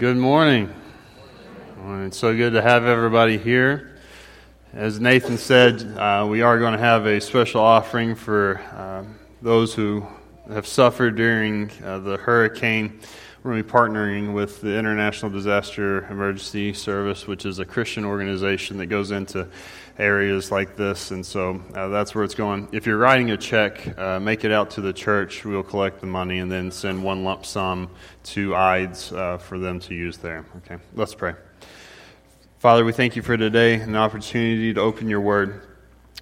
Good morning. It's so good to have everybody here. As Nathan said, uh, we are going to have a special offering for uh, those who have suffered during uh, the hurricane. We're going to be partnering with the International Disaster Emergency Service, which is a Christian organization that goes into areas like this. And so uh, that's where it's going. If you're writing a check, uh, make it out to the church. We'll collect the money and then send one lump sum to IDES uh, for them to use there. Okay, let's pray. Father, we thank you for today and the opportunity to open your word.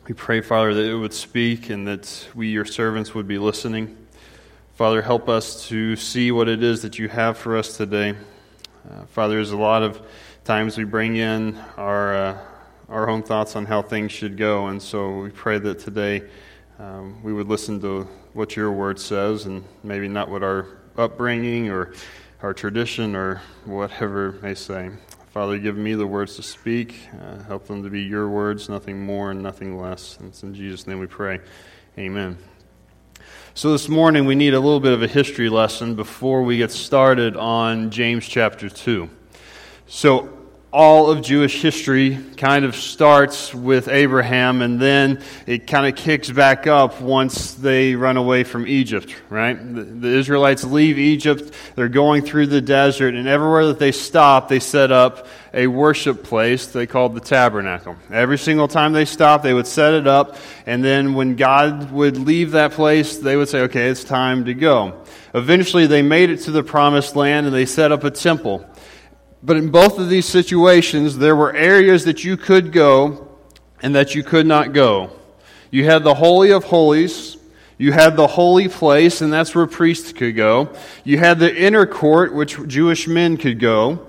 We pray, Father, that it would speak and that we, your servants, would be listening. Father, help us to see what it is that you have for us today. Uh, Father, there's a lot of times we bring in our, uh, our own thoughts on how things should go, and so we pray that today um, we would listen to what your word says and maybe not what our upbringing or our tradition or whatever may say. Father, give me the words to speak. Uh, help them to be your words, nothing more and nothing less. And it's in Jesus' name we pray. Amen. So, this morning we need a little bit of a history lesson before we get started on James chapter 2. So, all of Jewish history kind of starts with Abraham and then it kind of kicks back up once they run away from Egypt, right? The, the, Israelites leave Egypt, they're going through the desert, and everywhere that they stop, they set up a worship place they called the tabernacle. Every single time they stopped, they would set it up, and then when God would leave that place, they would say, okay, it's time to go. Eventually, they made it to the promised land and they set up a temple. But in both of these situations, there were areas that you could go and that you could not go. You had the Holy of Holies. You had the holy place, and that's where priests could go. You had the inner court, which Jewish men could go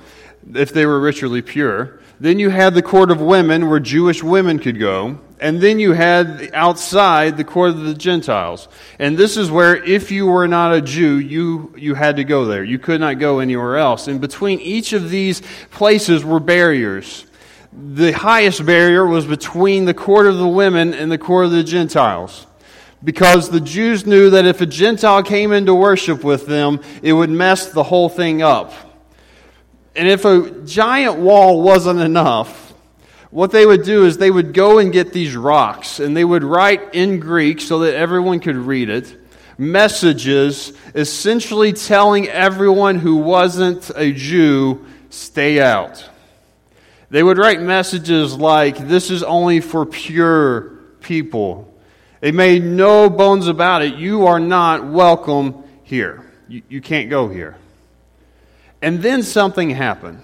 if they were ritually pure. Then you had the court of women, where Jewish women could go. And then you had outside the court of the Gentiles. And this is where, if you were not a Jew, you, you had to go there. You could not go anywhere else. And between each of these places were barriers. The highest barrier was between the court of the women and the court of the Gentiles. Because the Jews knew that if a Gentile came in to worship with them, it would mess the whole thing up. And if a giant wall wasn't enough, what they would do is they would go and get these rocks and they would write in Greek so that everyone could read it messages essentially telling everyone who wasn't a Jew, stay out. They would write messages like, this is only for pure people. They made no bones about it. You are not welcome here. You, you can't go here. And then something happened.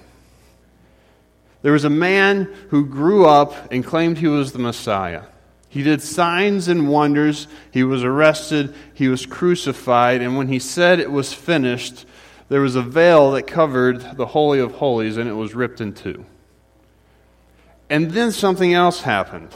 There was a man who grew up and claimed he was the Messiah. He did signs and wonders. He was arrested. He was crucified. And when he said it was finished, there was a veil that covered the Holy of Holies and it was ripped in two. And then something else happened.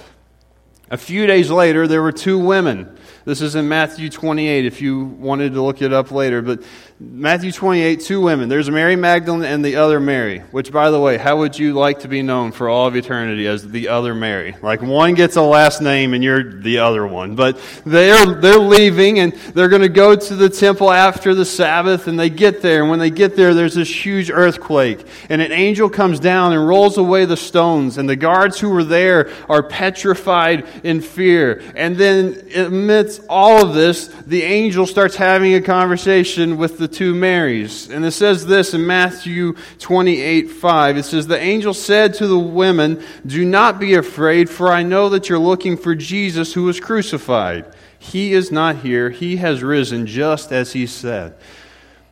A few days later, there were two women. This is in Matthew 28 if you wanted to look it up later. But Matthew 28, two women. There's Mary Magdalene and the other Mary, which, by the way, how would you like to be known for all of eternity as the other Mary? Like one gets a last name and you're the other one. But they're, they're leaving and they're going to go to the temple after the Sabbath and they get there. And when they get there, there's this huge earthquake. And an angel comes down and rolls away the stones. And the guards who were there are petrified in fear. And then amidst all of this, the angel starts having a conversation with the two Marys. And it says this in Matthew 28 5. It says, The angel said to the women, Do not be afraid, for I know that you're looking for Jesus who was crucified. He is not here, he has risen just as he said.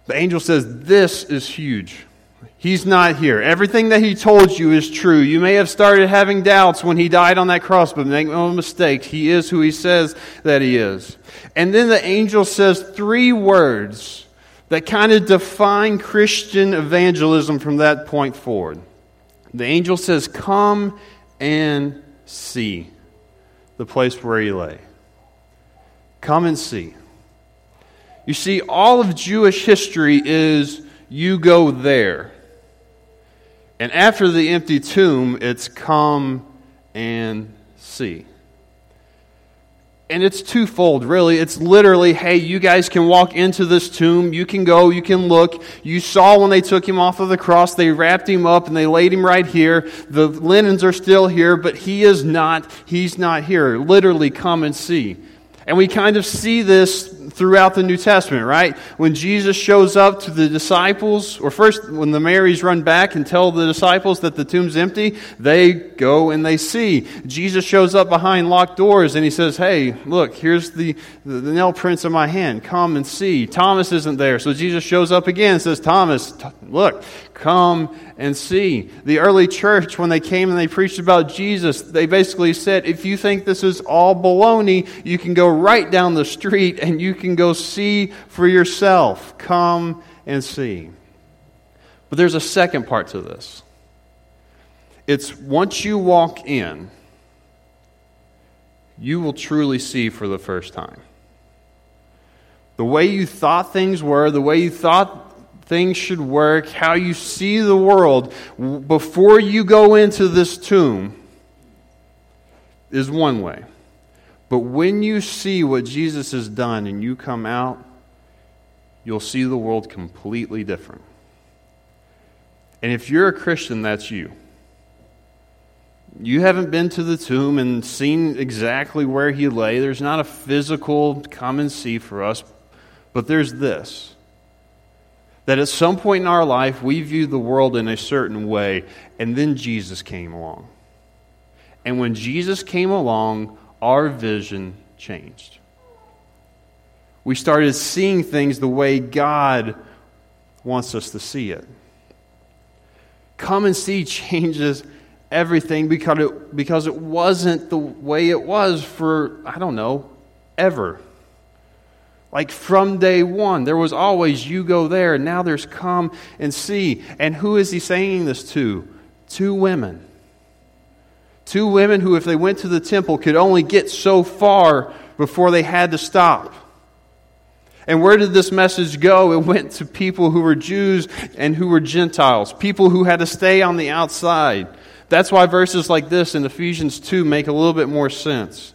The angel says, This is huge. He's not here. Everything that he told you is true. You may have started having doubts when he died on that cross, but make no mistake, he is who he says that he is. And then the angel says three words that kind of define Christian evangelism from that point forward. The angel says, Come and see the place where he lay. Come and see. You see, all of Jewish history is you go there. And after the empty tomb, it's come and see. And it's twofold, really. It's literally, hey, you guys can walk into this tomb. You can go, you can look. You saw when they took him off of the cross, they wrapped him up and they laid him right here. The linens are still here, but he is not, he's not here. Literally, come and see. And we kind of see this throughout the New Testament, right? When Jesus shows up to the disciples, or first when the Marys run back and tell the disciples that the tomb's empty, they go and they see. Jesus shows up behind locked doors and he says, Hey, look, here's the, the, the nail prints of my hand. Come and see. Thomas isn't there. So Jesus shows up again and says, Thomas, look, come and see. The early church, when they came and they preached about Jesus, they basically said, if you think this is all baloney, you can go right down the street and you can go see for yourself. Come and see. But there's a second part to this. It's once you walk in, you will truly see for the first time. The way you thought things were, the way you thought things should work, how you see the world before you go into this tomb is one way. But when you see what Jesus has done and you come out, you'll see the world completely different. And if you're a Christian, that's you. You haven't been to the tomb and seen exactly where he lay. There's not a physical come and see for us, but there's this that at some point in our life, we viewed the world in a certain way, and then Jesus came along. And when Jesus came along, our vision changed. We started seeing things the way God wants us to see it. Come and see changes everything because it, because it wasn't the way it was for, I don't know, ever. Like from day one, there was always you go there, and now there's come and see. And who is he saying this to? Two women. Two women who, if they went to the temple, could only get so far before they had to stop. And where did this message go? It went to people who were Jews and who were Gentiles, people who had to stay on the outside. That's why verses like this in Ephesians 2 make a little bit more sense.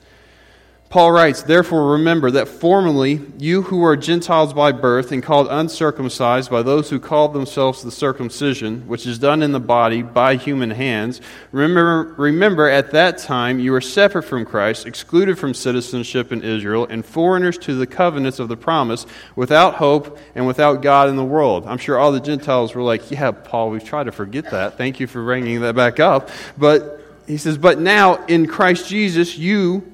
Paul writes, Therefore remember that formerly you who were Gentiles by birth and called uncircumcised by those who called themselves the circumcision, which is done in the body by human hands, remember, remember at that time you were separate from Christ, excluded from citizenship in Israel, and foreigners to the covenants of the promise, without hope and without God in the world. I'm sure all the Gentiles were like, Yeah, Paul, we've tried to forget that. Thank you for bringing that back up. But he says, But now in Christ Jesus, you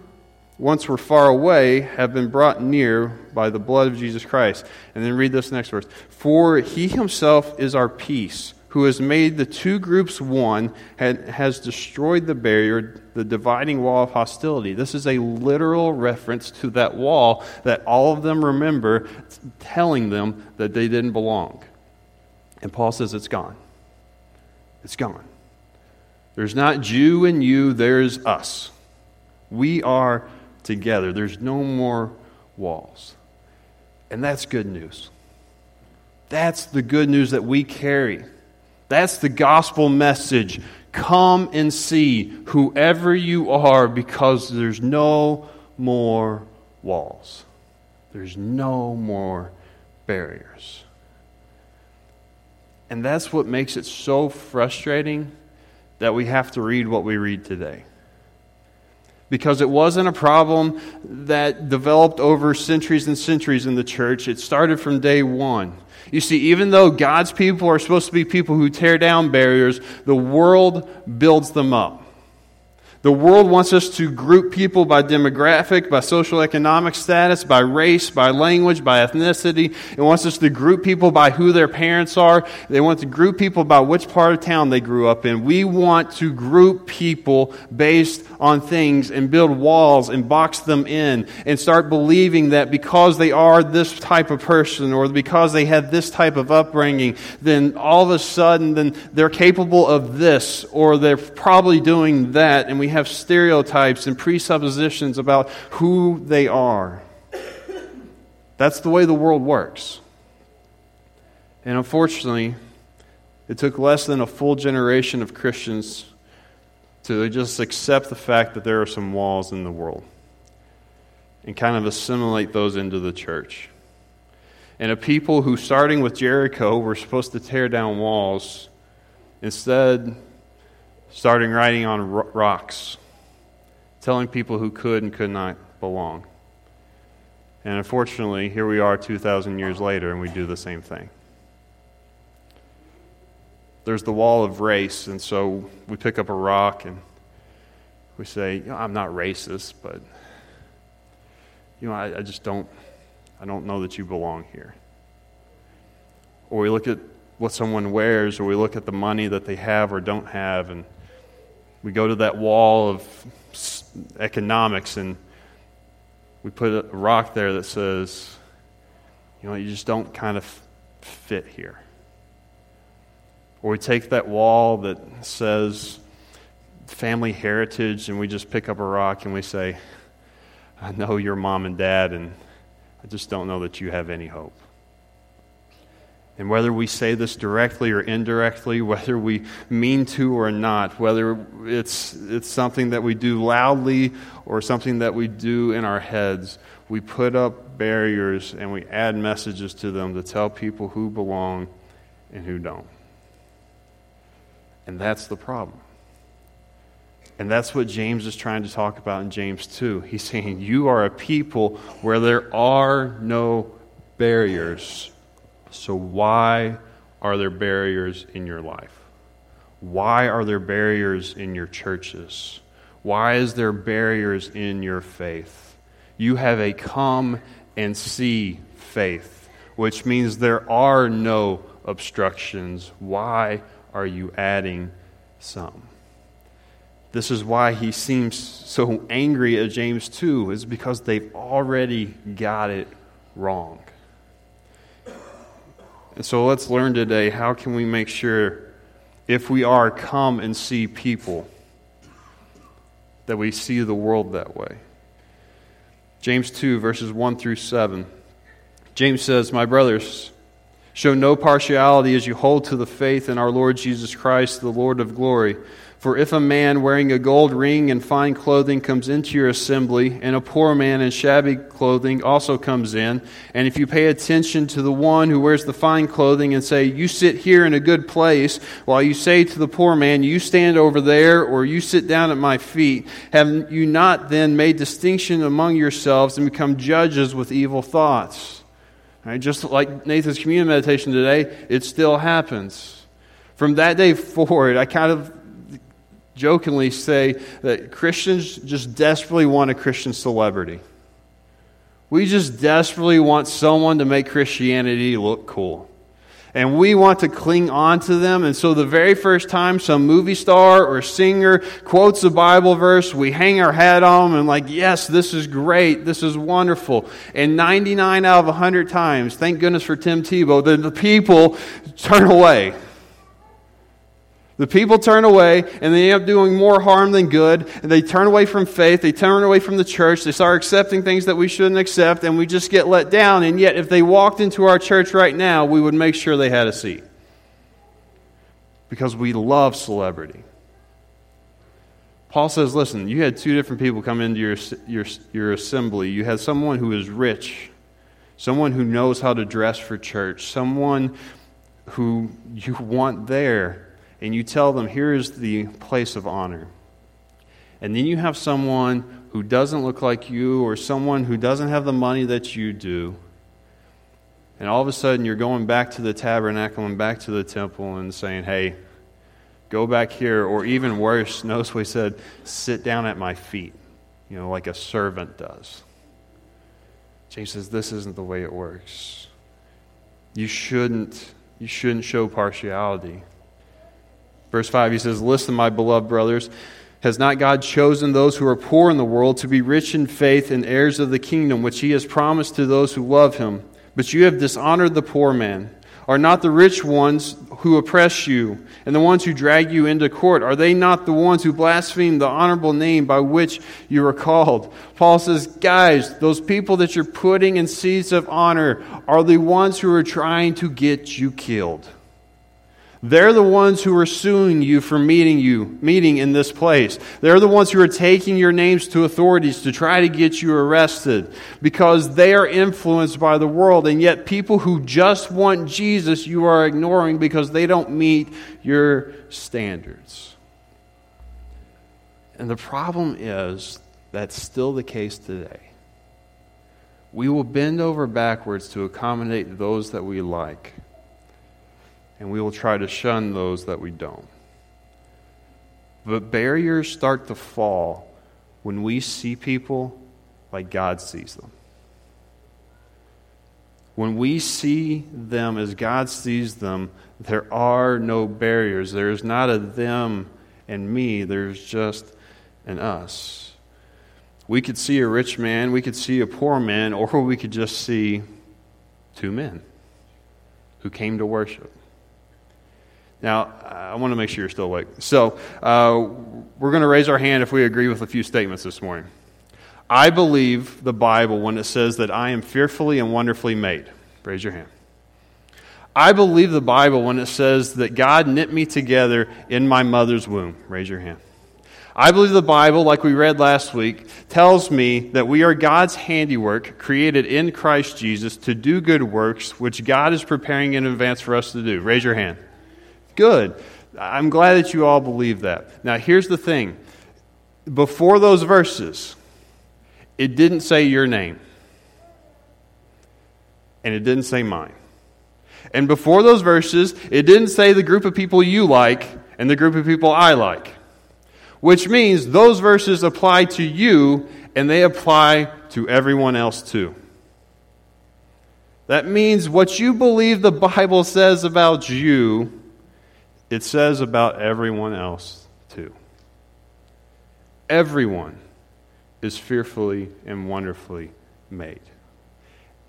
once were far away have been brought near by the blood of Jesus Christ. And then read this next verse. For he himself is our peace, who has made the two groups one, and has destroyed the barrier, the dividing wall of hostility. This is a literal reference to that wall that all of them remember telling them that they didn't belong. And Paul says it's gone. It's gone. There's not Jew and you, there's us. We are together. There's no more walls. And that's good news. That's the good news that we carry. That's the gospel message. Come and see whoever you are because there's no more walls. There's no more barriers. And that's what makes it so frustrating that we have to read what we read today because it wasn't a problem that developed over centuries and centuries in the church. It started from day one. You see, even though God's people are supposed to be people who tear down barriers, the world builds them up. The world wants us to group people by demographic, by social economic status, by race, by language, by ethnicity. It wants us to group people by who their parents are. They want to group people by which part of town they grew up in. We want to group people based on things and build walls and box them in and start believing that because they are this type of person or because they had this type of upbringing, then all of a sudden then they're capable of this or they're probably doing that and we we have stereotypes and presuppositions about who they are. That's the way the world works. And unfortunately, it took less than a full generation of Christians to just accept the fact that there are some walls in the world. and kind of assimilate those into the church. And a people who, starting with Jericho, were supposed to tear down walls, instead, starting writing on rocks, telling people who could and could not belong. And unfortunately, here we are 2,000 years later, and we do the same thing. There's the wall of race, and so we pick up a rock and we say, I'm not racist, but you know, I, I just don't, I don't know that you belong here. Or we look at what someone wears, or we look at the money that they have or don't have, and we go to that wall of economics and we put a rock there that says, you know, you just don't kind of fit here. Or we take that wall that says family heritage and we just pick up a rock and we say, I know your mom and dad, and I just don't know that you have any hope. And whether we say this directly or indirectly, whether we mean to or not, whether it's, it's something that we do loudly or something that we do in our heads, we put up barriers and we add messages to them to tell people who belong and who don't. And that's the problem. And that's what James is trying to talk about in James 2. He's saying, You are a people where there are no barriers. So, why are there barriers in your life? Why are there barriers in your churches? Why is there barriers in your faith? You have a come and see faith, which means there are no obstructions. Why are you adding some? This is why he seems so angry at James 2, is because they've already got it wrong. And so let's learn today how can we make sure, if we are come and see people, that we see the world that way. James 2, verses 1 through 7. James says, My brothers, show no partiality as you hold to the faith in our Lord Jesus Christ, the Lord of glory. For if a man wearing a gold ring and fine clothing comes into your assembly, and a poor man in shabby clothing also comes in, and if you pay attention to the one who wears the fine clothing and say, You sit here in a good place, while you say to the poor man, You stand over there, or you sit down at my feet, have you not then made distinction among yourselves and become judges with evil thoughts? Right, just like Nathan's communion meditation today, it still happens. From that day forward, I kind of jokingly say that Christians just desperately want a Christian celebrity. We just desperately want someone to make Christianity look cool. And we want to cling on to them. And so the very first time some movie star or singer quotes a Bible verse, we hang our hat on them and like, yes, this is great. This is wonderful. And 99 out of 100 times, thank goodness for Tim Tebow, the, the people turn away. The people turn away and they end up doing more harm than good. And they turn away from faith. They turn away from the church. They start accepting things that we shouldn't accept and we just get let down. And yet, if they walked into our church right now, we would make sure they had a seat. Because we love celebrity. Paul says, listen, you had two different people come into your, your, your assembly. You had someone who is rich, someone who knows how to dress for church, someone who you want there and you tell them, here is the place of honor. And then you have someone who doesn't look like you or someone who doesn't have the money that you do. And all of a sudden, you're going back to the tabernacle and back to the temple and saying, hey, go back here. Or even worse, notice he said, sit down at my feet, you know, like a servant does. James says, this isn't the way it works. You shouldn't, you shouldn't show partiality. Verse 5, he says, Listen, my beloved brothers, has not God chosen those who are poor in the world to be rich in faith and heirs of the kingdom, which he has promised to those who love him? But you have dishonored the poor man. Are not the rich ones who oppress you and the ones who drag you into court? Are they not the ones who blaspheme the honorable name by which you are called? Paul says, guys, those people that you're putting in seats of honor are the ones who are trying to get you killed. They're the ones who are suing you for meeting you, meeting in this place. They're the ones who are taking your names to authorities to try to get you arrested because they are influenced by the world. And yet, people who just want Jesus, you are ignoring because they don't meet your standards. And the problem is that's still the case today. We will bend over backwards to accommodate those that we like and we will try to shun those that we don't. But barriers start to fall when we see people like God sees them. When we see them as God sees them, there are no barriers. There's not a them and me, there's just an us. We could see a rich man, we could see a poor man, or we could just see two men who came to worship. Now, I want to make sure you're still awake. So, uh, we're going to raise our hand if we agree with a few statements this morning. I believe the Bible when it says that I am fearfully and wonderfully made. Raise your hand. I believe the Bible when it says that God knit me together in my mother's womb. Raise your hand. I believe the Bible, like we read last week, tells me that we are God's handiwork, created in Christ Jesus to do good works, which God is preparing in advance for us to do. Raise your hand. Good. I'm glad that you all believe that. Now, here's the thing before those verses, it didn't say your name, and it didn't say mine. And before those verses, it didn't say the group of people you like and the group of people I like. Which means those verses apply to you and they apply to everyone else too. That means what you believe the Bible says about you it says about everyone else too. Everyone is fearfully and wonderfully made.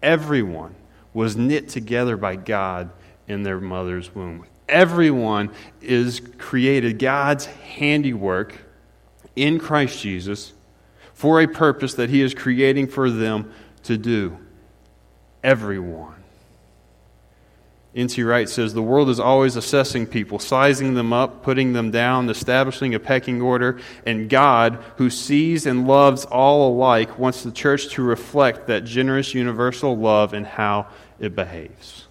Everyone was knit together by God in their mother's womb. Everyone is created God's handiwork in Christ Jesus for a purpose that He is creating for them to do. Everyone. N.T. Wright says the world is always assessing people, sizing them up, putting them down, establishing a pecking order, and God, who sees and loves all alike, wants the church to reflect that generous universal love in how it behaves.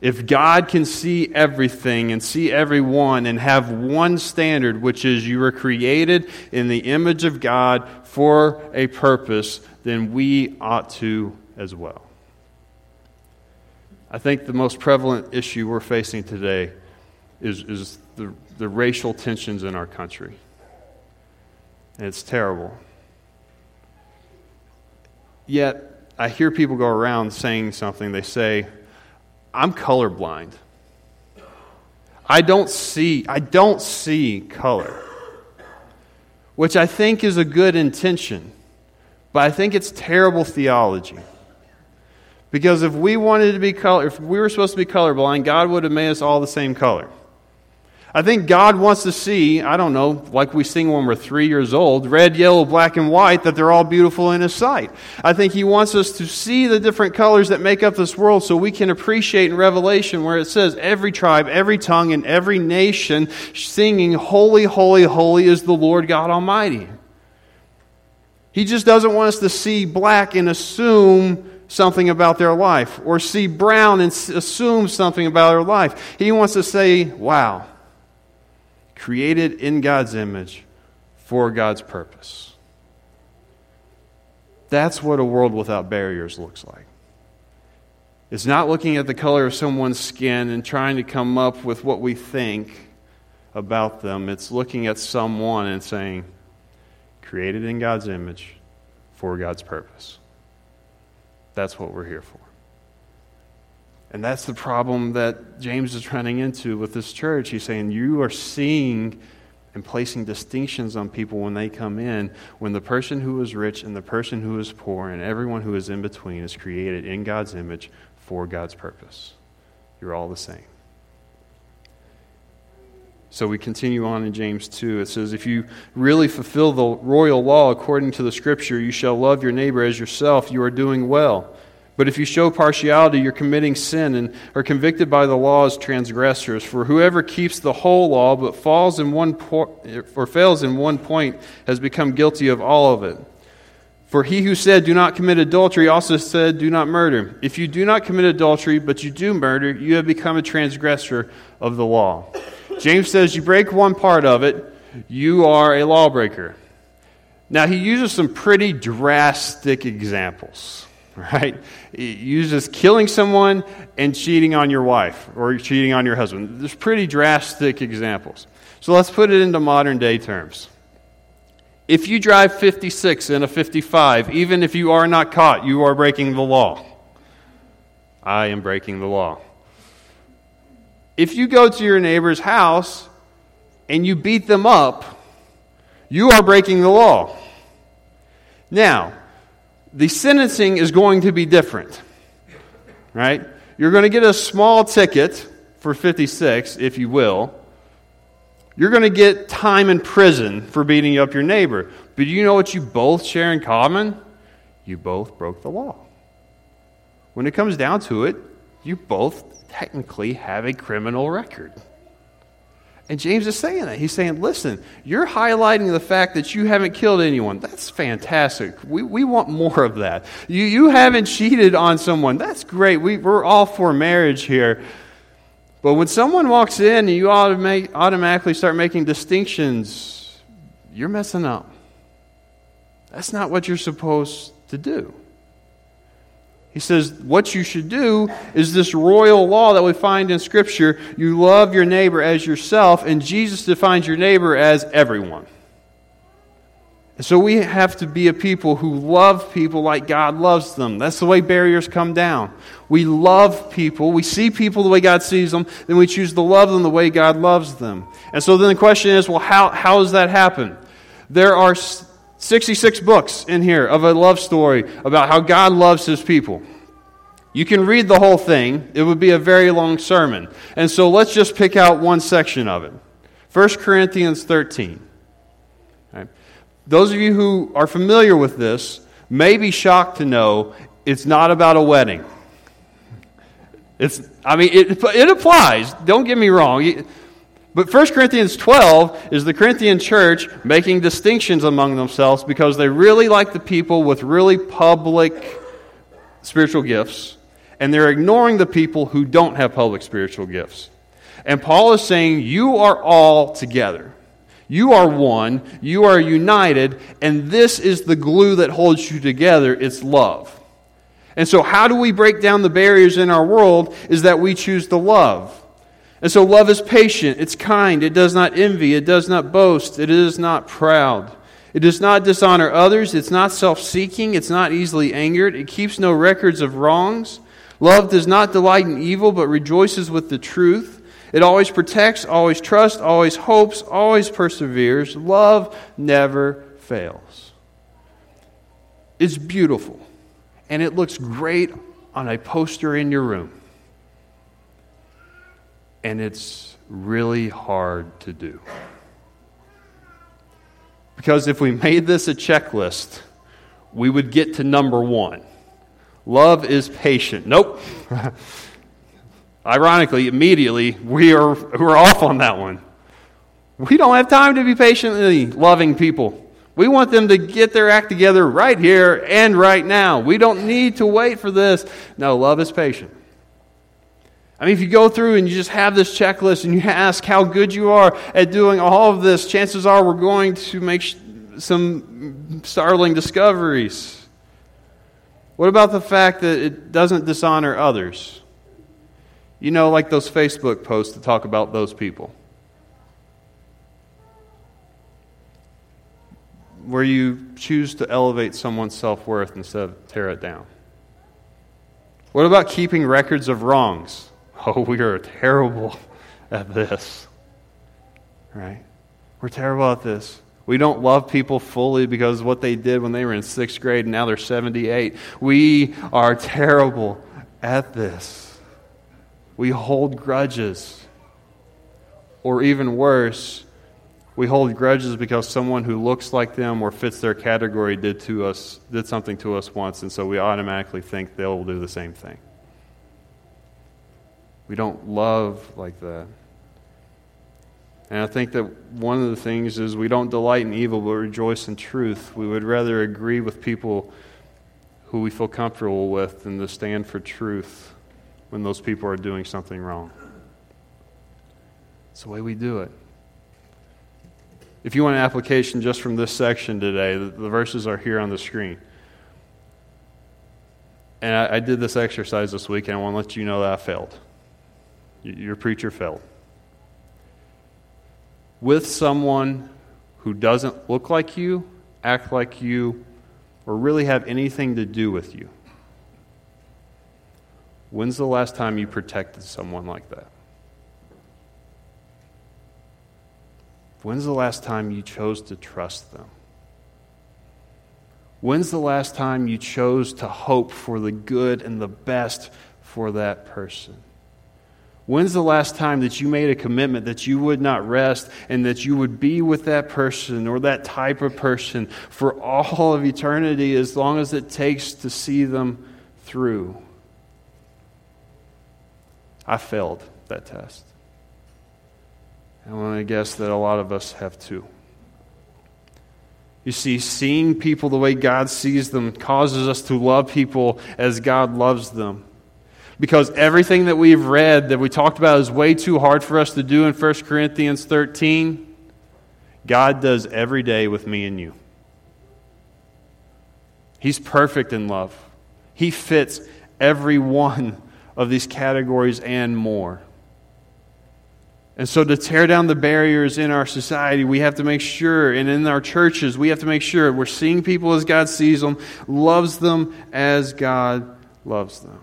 If God can see everything and see everyone and have one standard, which is you were created in the image of God for a purpose, then we ought to as well. I think the most prevalent issue we're facing today is, is the, the racial tensions in our country. And it's terrible. Yet, I hear people go around saying something. They say, I'm colorblind. I don't see, I don't see color. Which I think is a good intention, but I think it's terrible theology. Because if we wanted to be color, if we were supposed to be colorblind, God would have made us all the same color. I think God wants to see, I don't know, like we sing when we're three years old, red, yellow, black, and white, that they're all beautiful in His sight. I think He wants us to see the different colors that make up this world so we can appreciate in Revelation where it says every tribe, every tongue, and every nation singing, Holy, holy, holy is the Lord God Almighty. He just doesn't want us to see black and assume something about their life or see brown and assume something about their life. He wants to say, wow, created in God's image for God's purpose. That's what a world without barriers looks like. It's not looking at the color of someone's skin and trying to come up with what we think about them. It's looking at someone and saying, created in God's image for God's purpose. That's what we're here for. And that's the problem that James is running into with this church. He's saying, You are seeing and placing distinctions on people when they come in, when the person who is rich and the person who is poor and everyone who is in between is created in God's image for God's purpose. You're all the same. So we continue on in James 2. It says, If you really fulfill the royal law according to the scripture, you shall love your neighbor as yourself, you are doing well. But if you show partiality, you're committing sin and are convicted by the law as transgressors. For whoever keeps the whole law but falls in one po- or fails in one point has become guilty of all of it. For he who said, Do not commit adultery, also said, Do not murder. If you do not commit adultery, but you do murder, you have become a transgressor of the law. James says, You break one part of it, you are a lawbreaker. Now, he uses some pretty drastic examples right? It uses killing someone and cheating on your wife or cheating on your husband. There's pretty drastic examples. So let's put it into modern day terms. If you drive 56 in a 55, even if you are not caught, you are breaking the law. I am breaking the law. If you go to your neighbor's house and you beat them up, you are breaking the law. Now, the sentencing is going to be different. Right? You're going to get a small ticket for 56, if you will. You're going to get time in prison for beating up your neighbor. But you know what you both share in common? You both broke the law. When it comes down to it, you both technically have a criminal record. And James is saying that. He's saying, listen, you're highlighting the fact that you haven't killed anyone. That's fantastic. We, we want more of that. You, you haven't cheated on someone. That's great. We, we're all for marriage here. But when someone walks in and you automatically start making distinctions, you're messing up. That's not what you're supposed to do. He says, What you should do is this royal law that we find in Scripture you love your neighbor as yourself, and Jesus defines your neighbor as everyone. And so we have to be a people who love people like God loves them. That's the way barriers come down. We love people, we see people the way God sees them, then we choose to love them the way God loves them. And so then the question is well, how, how does that happen? There are 66 books in here of a love story about how God loves his people. You can read the whole thing, it would be a very long sermon. And so let's just pick out one section of it 1 Corinthians 13. Right. Those of you who are familiar with this may be shocked to know it's not about a wedding. It's, I mean, it, it applies. Don't get me wrong. But 1 Corinthians 12 is the Corinthian church making distinctions among themselves because they really like the people with really public spiritual gifts, and they're ignoring the people who don't have public spiritual gifts. And Paul is saying, You are all together. You are one. You are united. And this is the glue that holds you together it's love. And so, how do we break down the barriers in our world? Is that we choose to love. And so love is patient, it's kind, it does not envy, it does not boast, it is not proud. It does not dishonor others, it's not self seeking, it's not easily angered, it keeps no records of wrongs. Love does not delight in evil, but rejoices with the truth. It always protects, always trusts, always hopes, always perseveres. Love never fails. It's beautiful, and it looks great on a poster in your room and it's really hard to do. Because if we made this a checklist, we would get to number one. Love is patient. Nope. Ironically, immediately, we are, we're off on that one. We don't have time to be patiently loving people. We want them to get their act together right here and right now. We don't need to wait for this. No, love is patient. I mean, if you go through and you just have this checklist and you ask how good you are at doing all of this, chances are we're going to make sh- some startling discoveries. What about the fact that it doesn't dishonor others? You know, like those Facebook posts that talk about those people. Where you choose to elevate someone's self worth instead of tear it down. What about keeping records of wrongs? Oh, we are terrible at this. Right? We're terrible at this. We don't love people fully because what they did when they were in sixth grade and now they're 78. We are terrible at this. We hold grudges. Or even worse, We hold grudges because someone who looks like them or fits their category did to us did something to us once, and so we automatically think they'll do the same thing. We don't love like that. And I think that one of the things is we don't delight in evil but rejoice in truth. We would rather agree with people who we feel comfortable with than to stand for truth when those people are doing something wrong. It's the way we do it. If you want an application just from this section today, the, verses are here on the screen. And I, I, did this exercise this week, and I want to let you know that I failed. Your preacher failed. With someone who doesn't look like you, act like you, or really have anything to do with you. When's the last time you protected someone like that? When's the last time you chose to trust them? When's the last time you chose to hope for the good and the best for that person? When's the last time that you made a commitment that you would not rest and that you would be with that person or that type of person for all of eternity as long as it takes to see them through? I failed that test. And I want to guess that a lot of us have too. You see, seeing people the way God sees them causes us to love people as God loves them. Because everything that we've read, that we talked about, is way too hard for us to do in 1 Corinthians 13. God does every day with me and you. He's perfect in love, He fits every one of these categories and more. And so, to tear down the barriers in our society, we have to make sure, and in our churches, we have to make sure we're seeing people as God sees them, loves them as God loves them.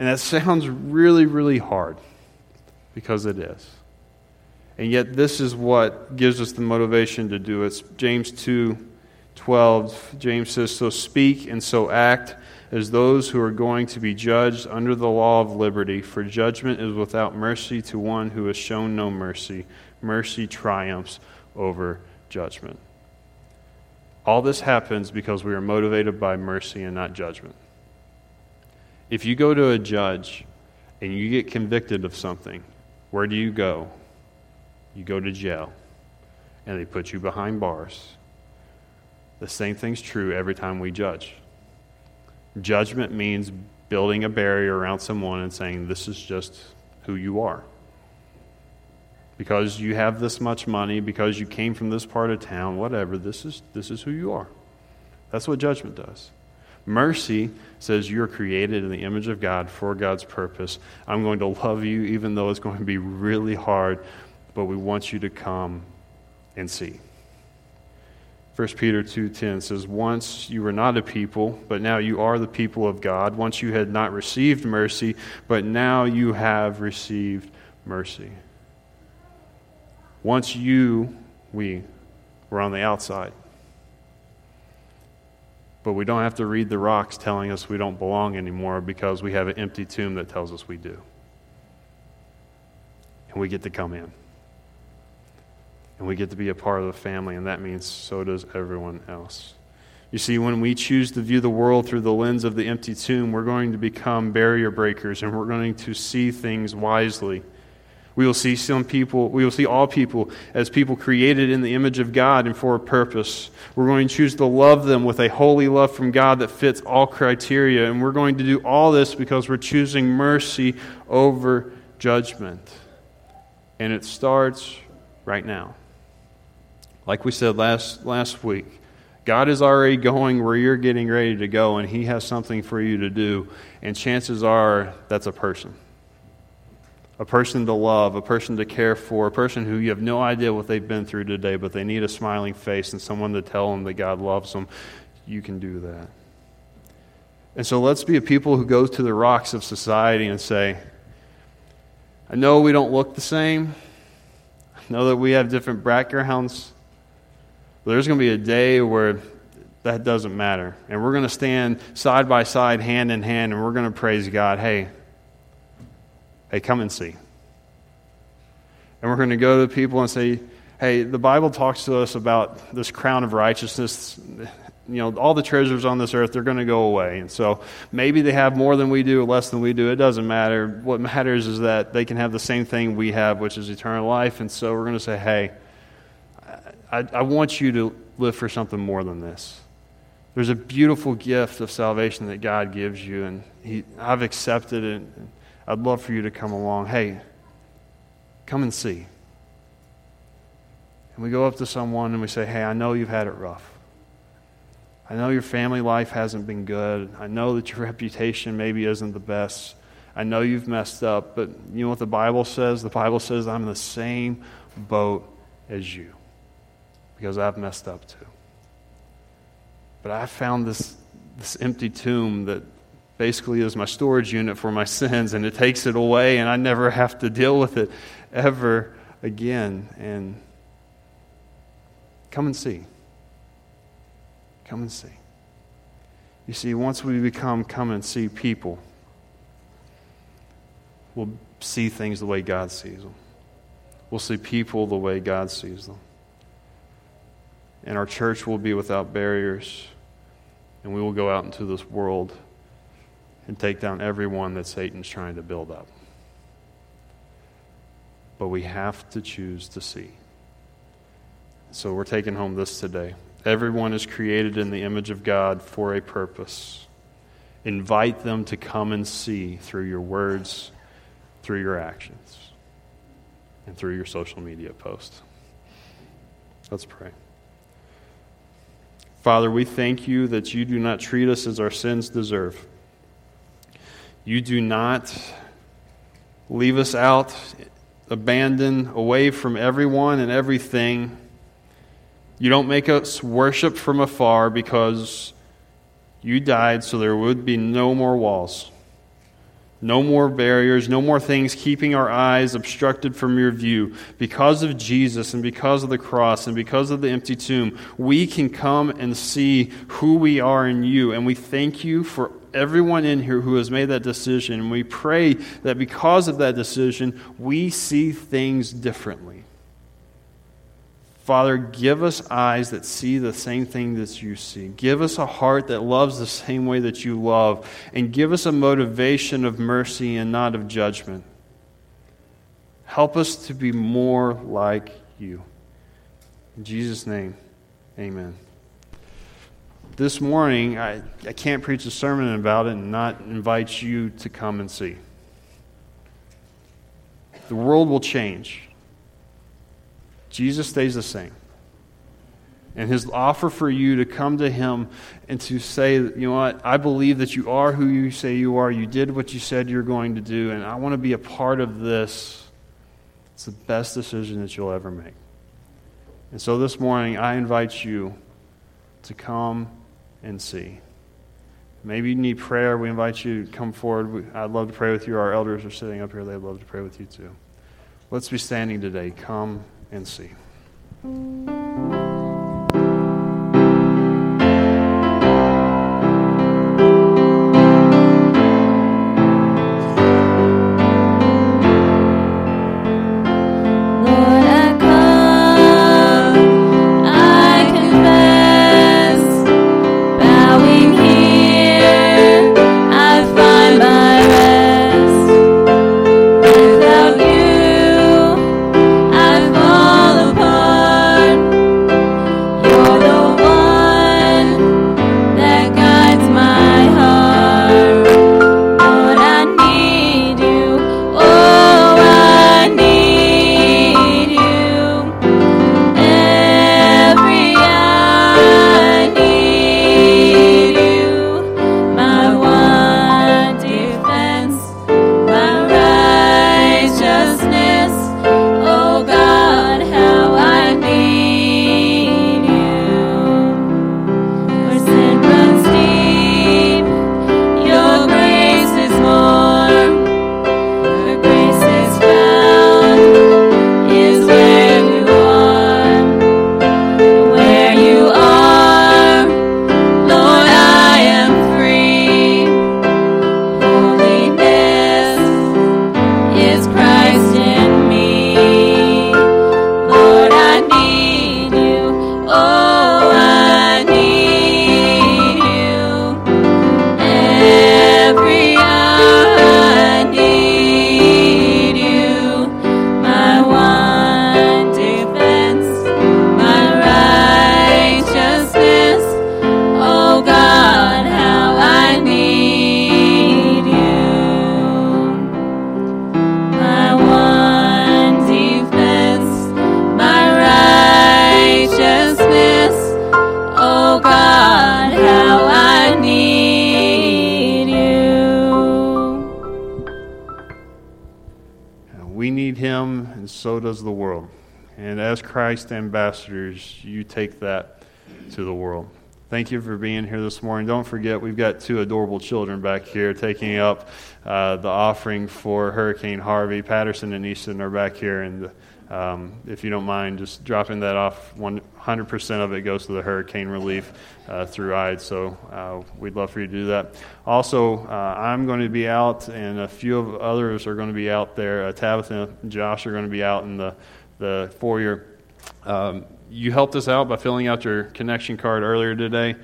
And that sounds really, really hard because it is. And yet, this is what gives us the motivation to do it. James 2 12. James says, So speak and so act as those who are going to be judged under the law of liberty, for judgment is without mercy to one who has shown no mercy. Mercy triumphs over judgment. All this happens because we are motivated by mercy and not judgment. If you go to a judge and you get convicted of something, where do you go? You go to jail, and they put you behind bars. The same thing's true every time we judge. Judgment means building a barrier around someone and saying, This is just who you are. Because you have this much money, because you came from this part of town, whatever, this is, this is who you are. That's what judgment does. Mercy says you're created in the image of God for God's purpose. I'm going to love you even though it's going to be really hard, but we want you to come and see. 1 Peter 2:10 says once you were not a people but now you are the people of God once you had not received mercy but now you have received mercy once you we were on the outside but we don't have to read the rocks telling us we don't belong anymore because we have an empty tomb that tells us we do and we get to come in and we get to be a part of the family, and that means so does everyone else. You see, when we choose to view the world through the lens of the empty tomb, we're going to become barrier breakers and we're going to see things wisely. We will see some people, we will see all people as people created in the image of God and for a purpose. We're going to choose to love them with a holy love from God that fits all criteria. And we're going to do all this because we're choosing mercy over judgment. And it starts right now. Like we said last, last week, God is already going where you're getting ready to go, and He has something for you to do. And chances are that's a person. A person to love, a person to care for, a person who you have no idea what they've been through today, but they need a smiling face and someone to tell them that God loves them. You can do that. And so let's be a people who go to the rocks of society and say, I know we don't look the same. I know that we have different backgrounds. But there's going to be a day where that doesn't matter. And we're going to stand side by side, hand in hand, and we're going to praise God. Hey, hey, come and see. And we're going to go to the people and say, hey, the Bible talks to us about this crown of righteousness. You know, all the treasures on this earth, they're going to go away. And so maybe they have more than we do, less than we do. It doesn't matter. What matters is that they can have the same thing we have, which is eternal life. And so we're going to say, hey, I, I want you to live for something more than this. There's a beautiful gift of salvation that God gives you, and he, I've accepted it. I'd love for you to come along. Hey, come and see. And we go up to someone and we say, Hey, I know you've had it rough. I know your family life hasn't been good. I know that your reputation maybe isn't the best. I know you've messed up, but you know what the Bible says? The Bible says, I'm in the same boat as you because I've messed up too. But I found this, this empty tomb that basically is my storage unit for my sins, and it takes it away, and I never have to deal with it ever again. And come and see. Come and see. You see, once we become come and see people, we'll see things the way God sees them. We'll see people the way God sees them and our church will be without barriers, and we will go out into this world and take down everyone that Satan's trying to build up. But we have to choose to see. So we're taking home this today. Everyone is created in the image of God for a purpose. Invite them to come and see through your words, through your actions, and through your social media posts. Let's pray. Father, we thank you that you do not treat us as our sins deserve. You do not leave us out, abandoned, away from everyone and everything. You don't make us worship from afar because you died so there would be no more walls. No more barriers, no more things keeping our eyes obstructed from your view. Because of Jesus and because of the cross and because of the empty tomb, we can come and see who we are in you. And we thank you for everyone in here who has made that decision. And we pray that because of that decision, we see things differently. Father, give us eyes that see the same thing that you see. Give us a heart that loves the same way that you love. And give us a motivation of mercy and not of judgment. Help us to be more like you. In Jesus' name, amen. This morning, I, I can't preach a sermon about it and not invite you to come and see. The world will change. Jesus stays the same. And his offer for you to come to him and to say, you know what, I believe that you are who you say you are. You did what you said you're going to do, and I want to be a part of this. It's the best decision that you'll ever make. And so this morning, I invite you to come and see. Maybe you need prayer. We invite you to come forward. I'd love to pray with you. Our elders are sitting up here. They'd love to pray with you too. Let's be standing today. Come and see. Christ ambassadors, you take that to the world. Thank you for being here this morning. Don't forget, we've got two adorable children back here taking up uh, the offering for Hurricane Harvey. Patterson and Easton are back here, and um, if you don't mind, just dropping that off. 100% of it goes to the hurricane relief uh, through IDE, so uh, we'd love for you to do that. Also, uh, I'm going to be out, and a few of others are going to be out there. Uh, Tabitha and Josh are going to be out in the, the foyer. Um, you helped us out by filling out your connection card earlier today.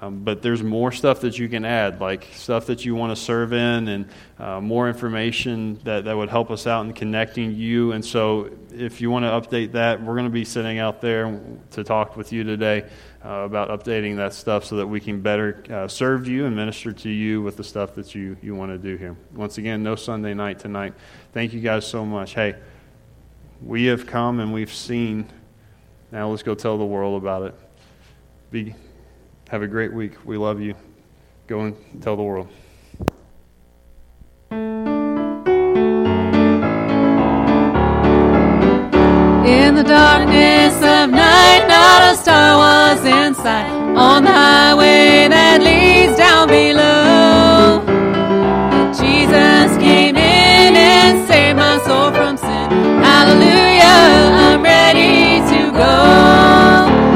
Um, but there's more stuff that you can add, like stuff that you want to serve in, and uh, more information that, that would help us out in connecting you. And so, if you want to update that, we're going to be sitting out there to talk with you today uh, about updating that stuff so that we can better uh, serve you and minister to you with the stuff that you, you want to do here. Once again, no Sunday night tonight. Thank you guys so much. Hey, we have come and we've seen. Now let's go tell the world about it. Be, have a great week. We love you. Go and tell the world. In the darkness of night, not a star was in sight. On the highway that leads down below, Jesus came in and save my soul from sin. Hallelujah, I'm ready to go.